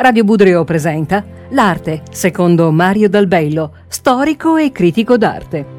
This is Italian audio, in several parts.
Radio Budrio presenta L'arte, secondo Mario Dalbello, storico e critico d'arte.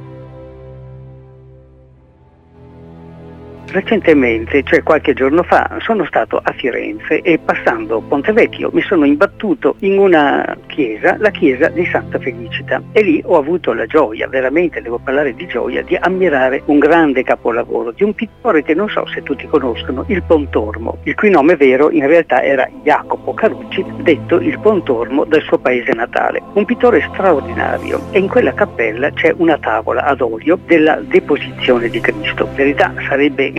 Recentemente, cioè qualche giorno fa, sono stato a Firenze e passando Ponte Vecchio mi sono imbattuto in una chiesa, la chiesa di Santa Felicita e lì ho avuto la gioia, veramente devo parlare di gioia, di ammirare un grande capolavoro di un pittore che non so se tutti conoscono, il Pontormo, il cui nome vero in realtà era Jacopo Carucci, detto il Pontormo del suo paese natale. Un pittore straordinario e in quella cappella c'è una tavola ad olio della deposizione di Cristo. In verità sarebbe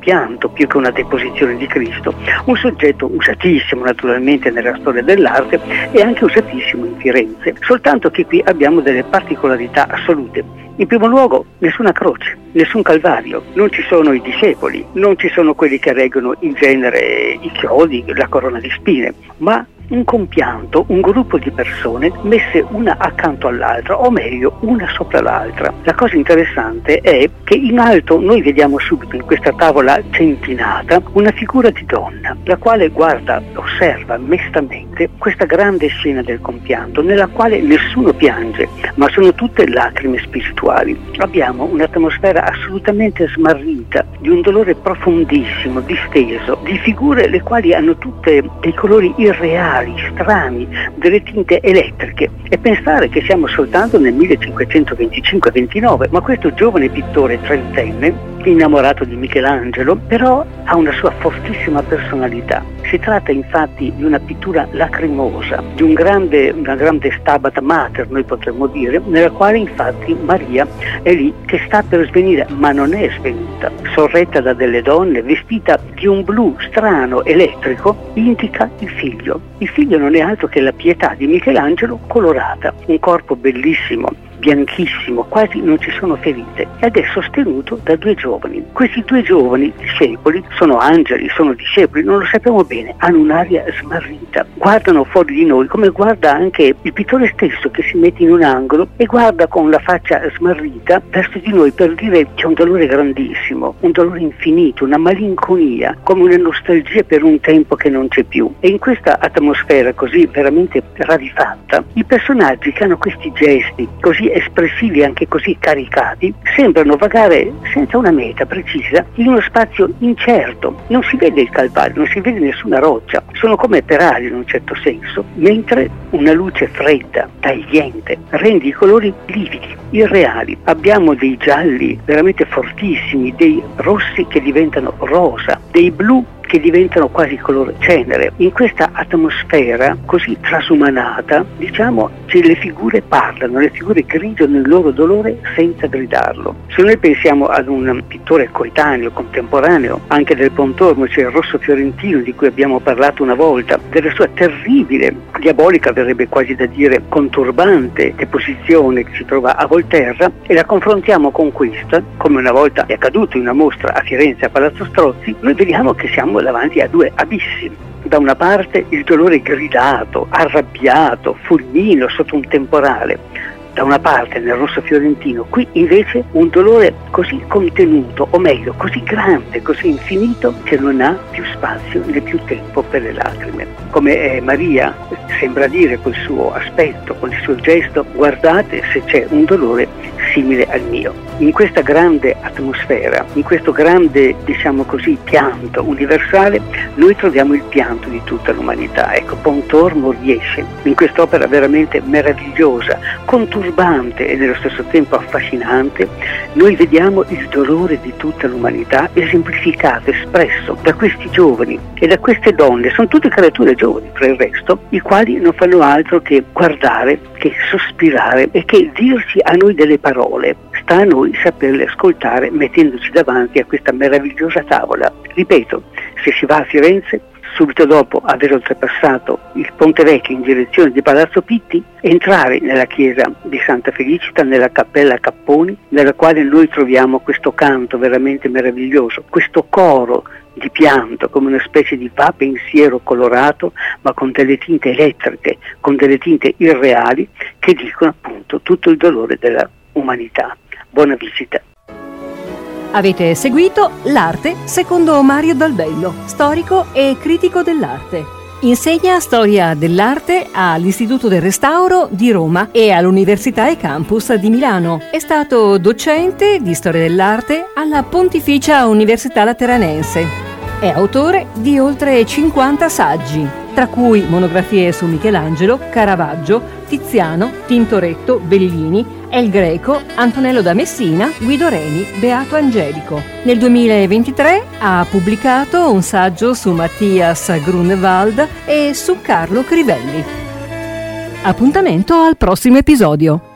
un compianto più che una deposizione di Cristo, un soggetto usatissimo naturalmente nella storia dell'arte e anche usatissimo in Firenze, soltanto che qui abbiamo delle particolarità assolute. In primo luogo nessuna croce, nessun calvario, non ci sono i discepoli, non ci sono quelli che reggono in genere i chiodi, la corona di spine, ma un compianto, un gruppo di persone messe una accanto all'altra, o meglio una sopra l'altra. La cosa interessante è che in alto noi vediamo subito in questa tavola centinata una figura di donna, la quale guarda, osserva mestamente questa grande scena del compianto, nella quale nessuno piange, ma sono tutte lacrime spirituali. Abbiamo un'atmosfera assolutamente smarrita, di un dolore profondissimo, disteso, di figure le quali hanno tutte dei colori irreali particolari, strani, delle tinte elettriche e pensare che siamo soltanto nel 1525-29, ma questo giovane pittore trentenne innamorato di Michelangelo, però ha una sua fortissima personalità. Si tratta infatti di una pittura lacrimosa, di un grande, una grande stabat mater, noi potremmo dire, nella quale infatti Maria è lì che sta per svenire, ma non è svenuta, sorretta da delle donne, vestita di un blu strano, elettrico, indica il figlio. Il figlio non è altro che la pietà di Michelangelo colorata, un corpo bellissimo, bianchissimo, quasi non ci sono ferite ed è sostenuto da due giovani. Questi due giovani discepoli sono angeli, sono discepoli, non lo sappiamo bene, hanno un'aria smarrita, guardano fuori di noi come guarda anche il pittore stesso che si mette in un angolo e guarda con la faccia smarrita verso di noi per dire c'è un dolore grandissimo, un dolore infinito, una malinconia, come una nostalgia per un tempo che non c'è più. E in questa atmosfera così veramente ravifatta, i personaggi che hanno questi gesti così espressivi anche così caricati, sembrano vagare senza una meta precisa in uno spazio incerto. Non si vede il calvario, non si vede nessuna roccia, sono come per aria in un certo senso, mentre una luce fredda, tagliente, rende i colori lividi, irreali. Abbiamo dei gialli veramente fortissimi, dei rossi che diventano rosa, dei blu che diventano quasi color cenere. In questa atmosfera così trasumanata, diciamo, che le figure parlano, le figure grigiano il loro dolore senza gridarlo. Se noi pensiamo ad un pittore coetaneo, contemporaneo, anche del Pontormo, cioè il Rosso Fiorentino di cui abbiamo parlato una volta, della sua terribile, diabolica verrebbe quasi da dire conturbante deposizione che si trova a Volterra e la confrontiamo con questa, come una volta è accaduto in una mostra a Firenze a Palazzo Strozzi, noi vediamo che siamo davanti a due abissi. Da una parte il dolore gridato, arrabbiato, fulmino sotto un temporale, da una parte nel rosso fiorentino, qui invece un dolore così contenuto, o meglio, così grande, così infinito, che non ha più spazio né più tempo per le lacrime. Come eh, Maria sembra dire col suo aspetto, con il suo gesto, guardate se c'è un dolore simile al mio. In questa grande atmosfera, in questo grande, diciamo così, pianto universale, noi troviamo il pianto di tutta l'umanità. Ecco, Pontormo riesce in quest'opera veramente meravigliosa, conturbante e nello stesso tempo affascinante, noi vediamo il dolore di tutta l'umanità esemplificato, espresso da questi giovani e da queste donne, sono tutte creature giovani per il resto, i quali non fanno altro che guardare, che sospirare e che dirci a noi delle parole. Sta a noi saperle ascoltare mettendoci davanti a questa meravigliosa tavola. Ripeto, se si va a Firenze subito dopo aver oltrepassato il Ponte Vecchio in direzione di Palazzo Pitti, entrare nella chiesa di Santa Felicita, nella cappella Capponi, nella quale noi troviamo questo canto veramente meraviglioso, questo coro di pianto, come una specie di va pensiero colorato, ma con delle tinte elettriche, con delle tinte irreali, che dicono appunto tutto il dolore dell'umanità. Buona visita. Avete seguito L'arte secondo Mario Dalbello, storico e critico dell'arte. Insegna storia dell'arte all'Istituto del Restauro di Roma e all'Università e Campus di Milano. È stato docente di storia dell'arte alla Pontificia Università Lateranense. È autore di oltre 50 saggi, tra cui monografie su Michelangelo, Caravaggio, Tiziano, Tintoretto, Bellini, El Greco, Antonello da Messina, Guido Reni, Beato Angelico. Nel 2023 ha pubblicato un saggio su Mattias Grunewald e su Carlo Crivelli. Appuntamento al prossimo episodio.